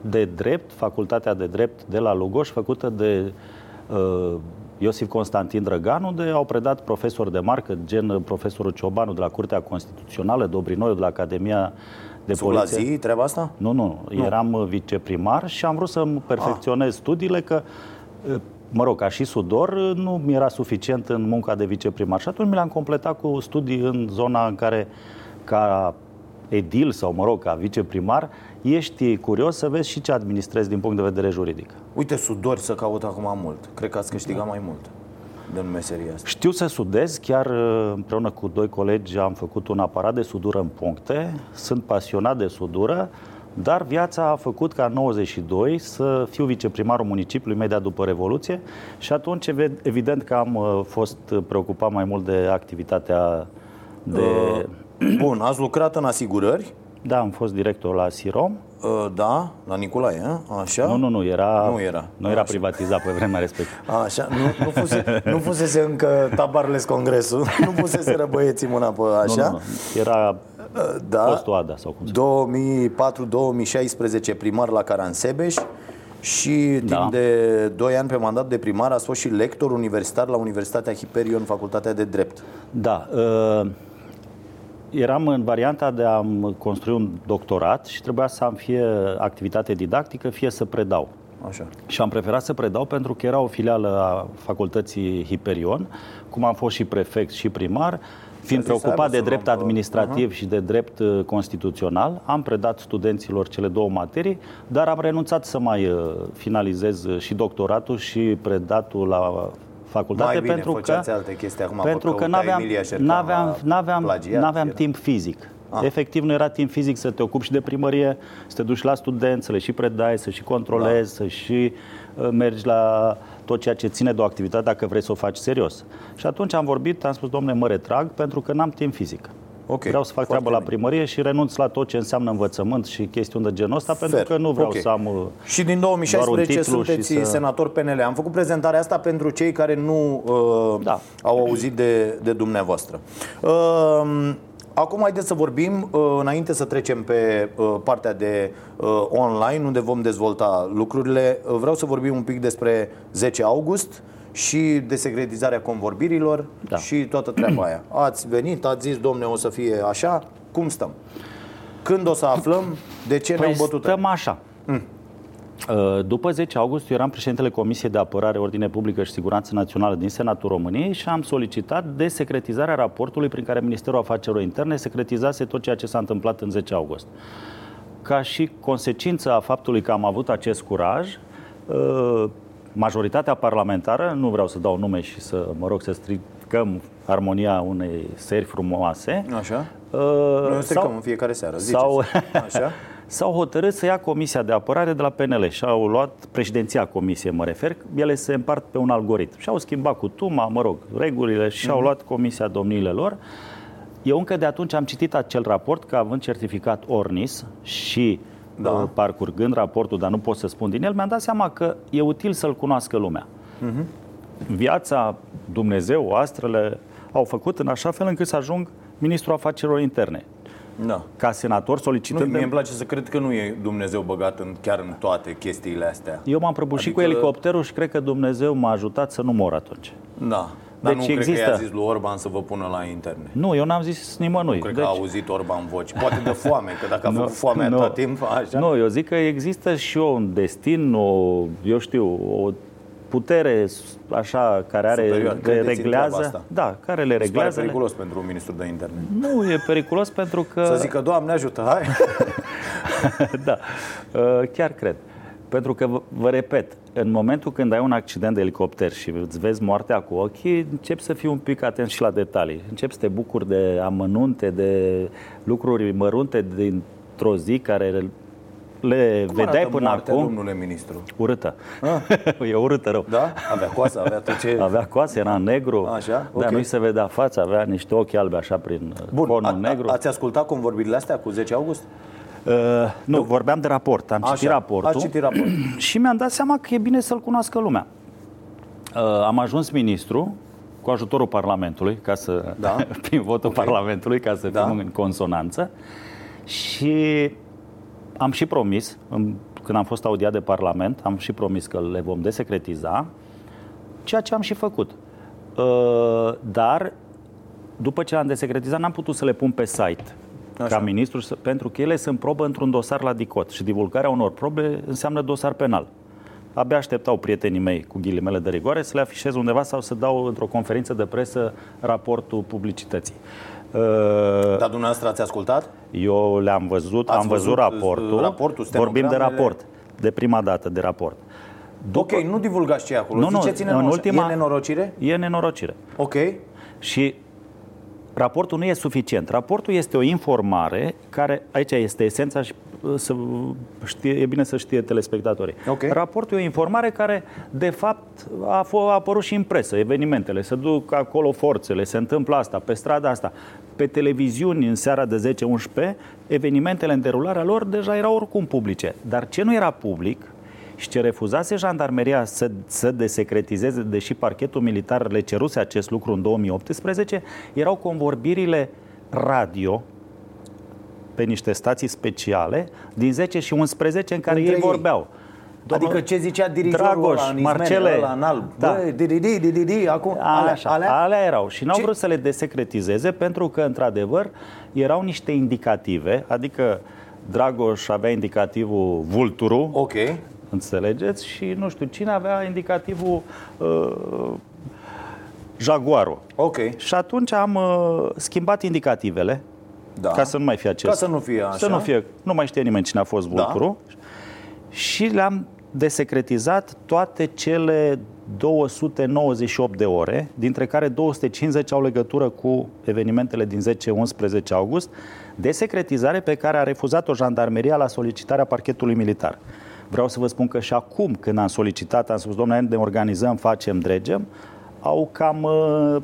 de drept, facultatea de drept de la Lugoș, făcută de uh, Iosif Constantin Drăgan, unde au predat profesori de marcă, gen profesorul Ciobanu de la Curtea Constituțională, Dobrinoiu de la Academia de Sub la Poliție. zi, treaba asta? Nu, nu, nu, eram uh, viceprimar și am vrut să-mi perfecționez studiile că uh, Mă rog, ca și sudor, uh, nu mi era suficient în munca de viceprimar și atunci mi le-am completat cu studii în zona în care, ca edil sau, mă rog, ca viceprimar, ești curios să vezi și ce administrezi din punct de vedere juridic. Uite, sudori să caut acum mult. Cred că ați câștigat mai mult din meseria asta. Știu să sudez, chiar uh, împreună cu doi colegi am făcut un aparat de sudură în puncte, sunt pasionat de sudură, dar viața a făcut ca în 92 să fiu viceprimarul municipiului imediat după Revoluție și atunci evi- evident că am uh, fost preocupat mai mult de activitatea de... Uh, Bun, ați lucrat în asigurări? Da, am fost director la Sirom. Uh, da, la Nicolae, a? așa? Nu, nu, nu, era, Nu era. nu era privatizat pe vremea respectivă. Așa, nu, nu, fuse, nu fusese încă tabarles congresul, nu pusese băieții mâna pe așa. Nu, nu, nu. Era da. fostul ADA sau cum se 2004-2016 primar la Caransebeș și timp Da. de 2 ani pe mandat de primar a fost și lector universitar la Universitatea Hiperion, Facultatea de Drept. Da. uh, eram în varianta de a construi un doctorat și trebuia să am fie activitate didactică, fie să predau. Așa. Și am preferat să predau pentru că era o filială a facultății Hiperion, cum am fost și prefect și primar, fiind zis să preocupat aibă de să drept luăm, administrativ și de drept uh, constituțional, am predat studenților cele două materii, dar am renunțat să mai uh, finalizez uh, și doctoratul și predatul la facultate Mai bine pentru că făceați alte chestii acum, pentru vă că căuta n-aveam, Emilia Șercan n-aveam, la n-aveam, plagiat, n-aveam era. timp fizic. Ah. Efectiv, nu era timp fizic să te ocupi și de primărie, să te duci la studenți, să le și predai, să și controlezi, Da. să și uh, mergi la tot ceea ce ține de o activitate dacă vrei să o faci serios. Și atunci am vorbit, am spus, domne, mă retrag pentru că n-am timp fizic. Ok, Vreau să fac treabă la primărie și renunț la tot ce înseamnă învățământ și chestiuni de genul ăsta, pentru Fair. că nu vreau Ok. să am uh, Și din doar un 2016 titlu sunteți și să... senator PNL. Am făcut prezentarea asta pentru cei care nu uh, Da. au auzit de, de dumneavoastră. Uh, acum haideți să vorbim, uh, înainte să trecem pe uh, partea de uh, online, unde vom dezvolta lucrurile, uh, vreau să vorbim un pic despre 10 august și desecretizarea convorbirilor Da. și toată treaba aia. Ați venit, ați zis, domne, o să fie așa, cum stăm? Când o să aflăm de ce ne-au Păi bătut? stăm așa. Uh, După 10 august, eu eram președintele Comisiei de Apărare, Ordine Publică și Siguranță Națională din Senatul României și am solicitat desecretizarea raportului prin care Ministerul Afacerilor Interne secretizase tot ceea ce s-a întâmplat în 10 august. Ca și consecință a faptului că am avut acest curaj, uh, majoritatea parlamentară, nu vreau să dau nume și să, mă rog, să stricăm armonia unei seri frumoase, Așa? uh, Noi o stricăm în fiecare seară, ziceți. sau, Așa? s-au hotărât să ia Comisia de Apărare de la PNL și au luat președinția Comisiei, mă refer, ele se împart pe un algoritm. Și au schimbat cu Tuma, mă rog, regulile și au luat Comisia domniile lor. Eu încă de atunci am citit acel raport, că având certificat Ornis și da. parcurgând raportul, dar nu pot să spun din el, mi-am dat seama că e util să-l cunoască lumea. Mhm. Viața, Dumnezeu, astrele au făcut în așa fel încât să ajung ministrul afacerilor interne. Da. Ca senator Nu, solicitând... mie îmi place să cred că nu e Dumnezeu băgat în, chiar în toate chestiile astea. Eu m-am prăbușit Adică- cu elicopterul și cred că Dumnezeu m-a ajutat să nu mor atunci. Da. Dar Deci nu există- cred că i-a zis lui Orban să vă pună la interne. Nu, eu n-am zis nimănui. Nu cred Deci- că a auzit Orban voci. Poate de foame, că dacă a Nu, făcut foame nu. tot timp, așa. Nu, eu zic că există și un destin, o, eu știu, o putere așa care are Superior. le Credeți în treaba reglează, asta? da, care le Mi se pare reglează. le- periculos pentru un ministru de interne. Nu, e periculos pentru că Să zică, Doamne ajută, hai! da, Uh, chiar cred. Pentru că, vă- vă repet, în momentul când ai un accident de elicopter și îți vezi moartea cu ochii, începi să fii un pic atent și la detalii. Începi să te bucuri de amănunte, de lucruri mărunte dintr-o zi care le Cum vedeai arată până moartea, acum. domnule ministru? Urâtă. e urâtă rău. Da? Avea coasă, avea tot ce... Avea coasă, era negru, Așa, dar ok. nu-i se vedea fața, avea niște ochi albi așa prin Bun, conul a, negru. a, ați ascultat convorbirile astea cu 10 august? Uh, nu, vorbeam de raport. Am citit Așa, raportul. ați citit raportul. și mi-am dat seama că e bine să-l cunoască lumea. Uh, am ajuns ministru cu ajutorul Parlamentului, ca să, Da. prin votul Parlamentului, ca să Da. fim în consonanță. Și am și promis, în- când am fost audiat de Parlament, am și promis că le vom desecretiza, ceea ce am și făcut. Uh, dar, după ce am desecretizat, n-am putut să le pun pe site Așa. ca ministru, să- pentru că ele sunt probă într-un dosar la DICOT și divulgarea unor probe înseamnă dosar penal. Abia așteptau prietenii mei cu ghilimele de rigoare să le afișez undeva sau să dau într-o conferință de presă raportul publicității. Uh, Dar dumneavoastră ați ascultat? eu le-am văzut, Ați am văzut, văzut, raportul. uh, raportul, Vorbim de stenogramele? raport, de prima dată de raport. Ok, nu divulgați ce e acolo. Nu, nu, Ziceți-ne în numai așa. ultima- E nenorocire? E nenorocire. Ok. Și raportul nu e suficient. Raportul este o informare care, aici este esența și uh, să știe, e bine să știe telespectatorii. Ok. Raportul e o informare care, de fapt, a, f- a apărut și în presă, evenimentele, se duc acolo forțele, se întâmplă asta, pe strada asta. Pe televiziuni, în seara de 10-11, evenimentele în derularea lor deja erau oricum publice. Dar ce nu era public, și ce refuzase jandarmeria să, să desecretizeze, deși parchetul militar le ceruse acest lucru în 2018, erau convorbirile radio pe niște stații speciale din 10 și 11 în care Între ei ei. vorbeau. Adică ce zicea dirijorul Dragoș, ăla în Marcele, Marcele, ăla în alb? da. Băi, di, di, di, di, di, di, acum, alea, Așa, alea? alea erau și n-au Ce- vrut să le desecretizeze pentru că, într-adevăr, erau niște indicative, adică Dragoș avea indicativul vulturu, Ok. Înțelegeți, și nu știu cine avea indicativul uh, jaguarul. Ok. Și atunci am uh, schimbat indicativele, Da. ca să nu mai fie acest. Ca să nu fie Să așa. nu fie, nu mai știe nimeni cine a fost Da. vulturul. Și le-am desecretizat toate cele 298 de ore, dintre care 250 au legătură cu evenimentele din 10-11 august, desecretizare pe care a refuzat-o jandarmeria la solicitarea parchetului militar. Vreau să vă spun că și acum, când am solicitat, am spus, domnule, ne organizăm, facem, dregem, au cam uh,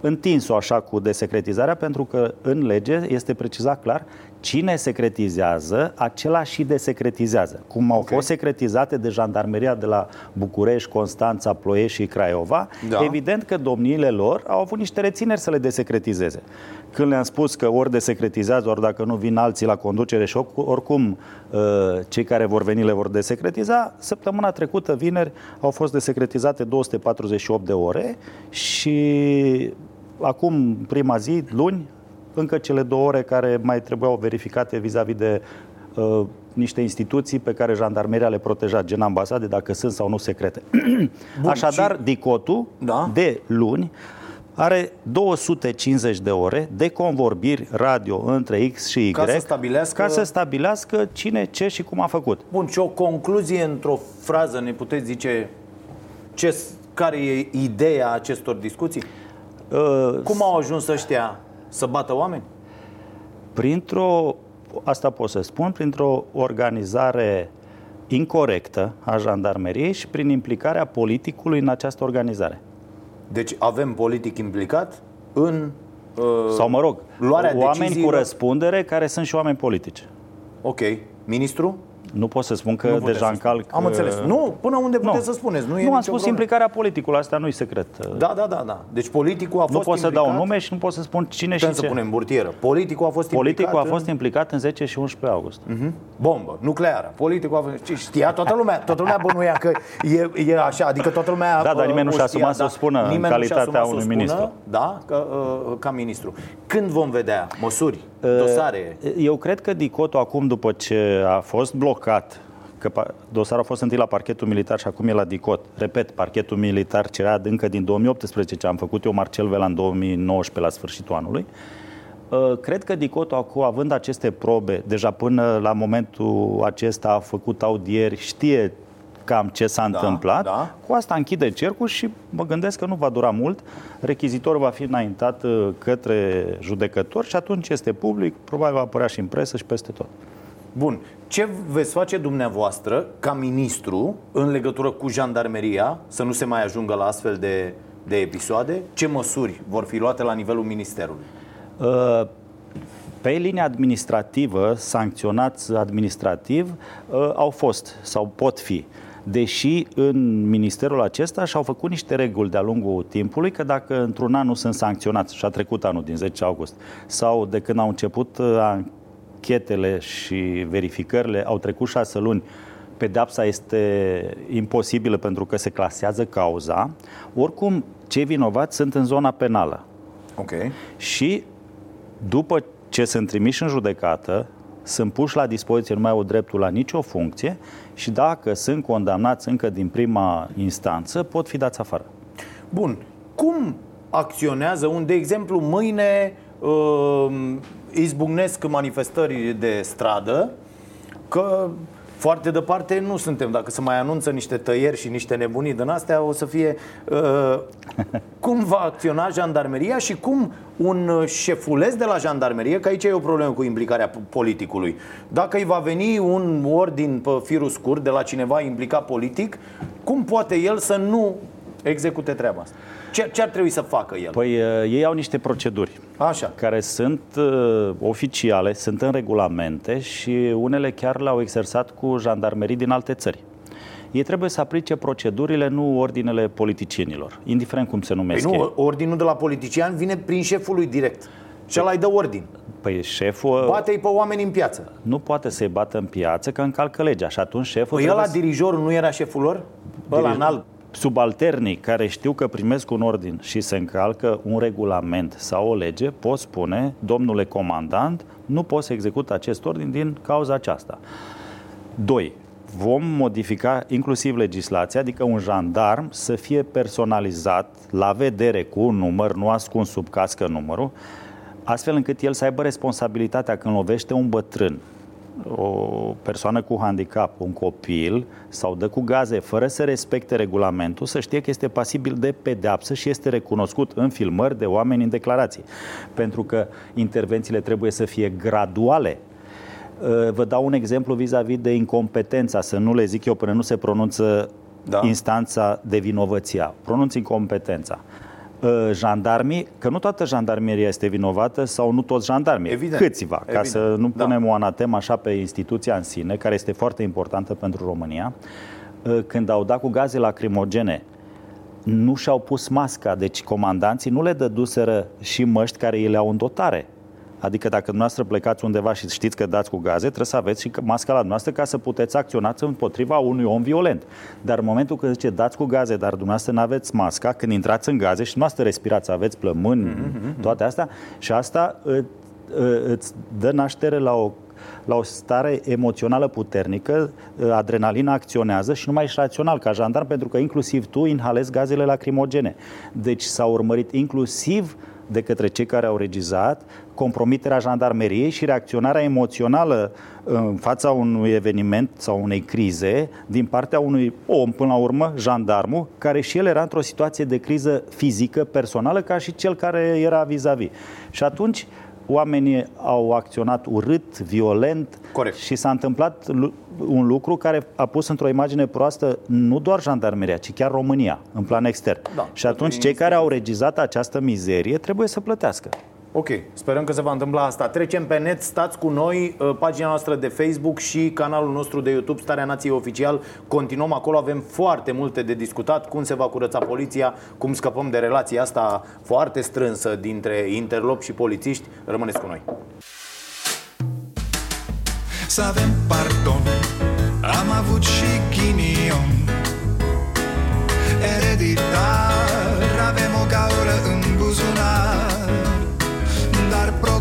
întins-o așa cu desecretizarea, pentru că în lege este precizat clar cine secretizează, acela și desecretizează. Cum au okay. fost secretizate de jandarmeria de la București, Constanța, Ploiești și Craiova, Da. evident că domniile lor au avut niște rețineri să le desecretizeze. Când le-am spus că ori desecretizează, ori dacă nu vin alții la conducere și oricum- oricum uh, cei care vor veni le vor desecretiza, săptămâna trecută, vineri, au fost desecretizate 248 de ore și acum, prima zi, luni, încă cele două ore care mai trebuiau verificate vis-a-vis de uh, niște instituții pe care jandarmeria le proteja, gen ambasade, dacă sunt sau nu secrete. Bun, Așadar, și- DICOTul Da. de luni are 250 de ore de convorbiri radio între X și Y Ca să stabilească- ca să stabilească cine, ce și cum a făcut. Bun, și o concluzie într-o frază, ne puteți zice ce, care e ideea acestor discuții? Uh, Cum au ajuns ăștia să bată oameni? printr-o, asta pot să spun, printr-o organizare incorrectă a jandarmeriei și prin implicarea politicului în această organizare. Deci avem politic implicat în uh, Sau, mă rog, luarea oameni deciziilor. cu răspundere care sunt și oameni politici. Ok. Ministru? Nu pot să spun Nu că puteți deja să încalc... Am înțeles. Nu, până unde puteți Nu. să spuneți. Nu, Nu, e am nicio spus problemă. implicarea politicului, asta nu-i secret. Da, da, da, da. Deci politicul a nu fost pot să implicat. dau nume și nu pot să spun cine Putem și să ce. punem burtieră. Politicul a fost Politicul a implicat fost implicat în 10 și 11 august. Mhm. Bombă, nucleară. Politicul a fost... Ce Știa toată lumea, toată lumea bănuia că e, e așa, adică toată lumea Da, dar nimeni nu o și-a știa, asumat să o spună în nimeni nu și-a calitatea asumat să o unui spună, ministru. Da, ca, uh, ca ministru. Când vom vedea măsuri, Uh, dosare? Eu cred că Dicotul acum, după ce a fost blocat, că pa- dosarul a fost întâi la parchetul militar și acum e la DICOT. Repet, parchetul militar cerea încă din 2018, ce am făcut eu Marcel Vela în 2019, la sfârșitul anului. Uh, Cred că Dicotul acum, având aceste probe, deja până la momentul acesta a făcut audieri, știe cam ce s-a Da, întâmplat. da. Cu asta închide cercul și mă gândesc că nu va dura mult. Rechizitorul va fi înaintat uh, către judecător și atunci este public, probabil va apărea și în presă și peste tot. Bun. Ce veți face dumneavoastră ca ministru în legătură cu jandarmeria să nu se mai ajungă la astfel de, de episoade? Ce măsuri vor fi luate la nivelul ministerului? Uh, Pe linia administrativă, sancționați administrativ, uh, au fost sau pot fi. Deși în ministerul acesta și-au făcut niște reguli de-a lungul timpului că dacă într-un an nu sunt sancționați, și a trecut anul din 10 august, sau de când au început uh, anchetele și verificările, au trecut șase luni, pedepsa este imposibilă pentru că se clasează cauza, oricum cei vinovați sunt în zona penală. Ok. Și după ce sunt trimiși în judecată, sunt puși la dispoziție, nu mai au dreptul la nicio funcție și dacă sunt condamnați încă din prima instanță, pot fi dați afară. Bun. Cum acționează un, de exemplu, mâine uh, izbucnesc manifestări de stradă, că foarte departe nu suntem. Dacă se mai anunță niște tăieri și niște nebunii din astea, o să fie... Uh, cum va acționa jandarmeria și cum un uh, șefuleț de la jandarmerie, că aici e o problemă cu implicarea p- politicului, dacă îi va veni un ordin pe firul scurt de la cineva implicat politic, cum poate el să nu execute treaba asta? Ce, ce ar trebui să facă el? Păi uh, ei au niște proceduri Așa. care sunt uh, oficiale, sunt în regulamente și unele chiar le-au exersat cu jandarmerii din alte țări. Ei trebuie să aplice procedurile, nu ordinele politicienilor, indiferent cum se Păi numesc ei. nu, ordinul de la politician vine prin șeful lui direct. Și ăla îi dă ordin. Păi șeful... Bate-i pe oameni în piață. Nu poate să-i bată în piață că încalcă legea și atunci șeful... Păi trebuie ăla să- dirijorul nu era șeful lor? Ăla Dirij- înalt? Subalternii care știu că primesc un ordin și se încalcă un regulament sau o lege, pot spune, domnule comandant, nu pot să execut acest ordin din cauza aceasta. 2. Vom modifica inclusiv legislația, adică un jandarm să fie personalizat la vedere cu un număr, nu ascuns sub cască numărul, astfel încât el să aibă responsabilitatea când lovește un bătrân, o persoană cu handicap, un copil sau dă cu gaze fără să respecte regulamentul, să știe că este pasibil de pedeapsă și este recunoscut în filmări de oameni în declarații. Pentru că intervențiile trebuie să fie graduale. Uh, Vă dau un exemplu vis-a-vis de incompetența, să nu le zic eu până nu se pronunță da. instanța de vinovăția. Pronunț incompetența. Uh, Jandarmii, că nu toată jandarmeria este vinovată sau nu toți jandarmii, Evident. câțiva, ca Evident. să nu Da. punem o anatemă așa pe instituția în sine, care este foarte importantă pentru România, uh, când au dat cu gaze lacrimogene, nu și-au pus masca, deci comandanții nu le dăduseră și măști care îi le-au în dotare. Adică dacă dumneavoastră plecați undeva și știți că dați cu gaze, trebuie să aveți și masca la dumneavoastră ca să puteți acționați împotriva unui om violent. Dar în momentul când zice dați cu gaze, dar dumneavoastră nu aveți masca, când intrați în gaze și dumneavoastră respirați, aveți plămâni, mm-hmm. toate astea, și asta î- î- îți dă naștere la o la o stare emoțională puternică, adrenalina acționează și nu mai ești rațional ca jandarm, pentru că inclusiv tu inhalezi gazele lacrimogene. Deci s-a urmărit inclusiv de către cei care au regizat compromiterea jandarmeriei și reacționarea emoțională în fața unui eveniment sau unei crize din partea unui om, până la urmă, jandarmul, care și el era într-o situație de criză fizică, personală, ca și cel care era vis-a-vis. Și atunci oamenii au acționat urât, violent Corect. și s-a întâmplat lu- un lucru care a pus într-o imagine proastă nu doar jandarmeria, ci chiar România, în plan extern. Da, și atunci cei care au regizat această mizerie trebuie să plătească. Ok, sperăm că se va întâmpla asta. Trecem pe net, stați cu noi, uh, pagina noastră de Facebook și canalul nostru de YouTube, Starea Nației Oficial. Continuăm acolo, avem foarte multe de discutat, cum se va curăța poliția, cum scăpăm de relația asta foarte strânsă dintre interlop și polițiști. Rămâneți cu noi. Să avem pardon Am avut și ghinion Ereditar Avem o gaură în buzunar Dar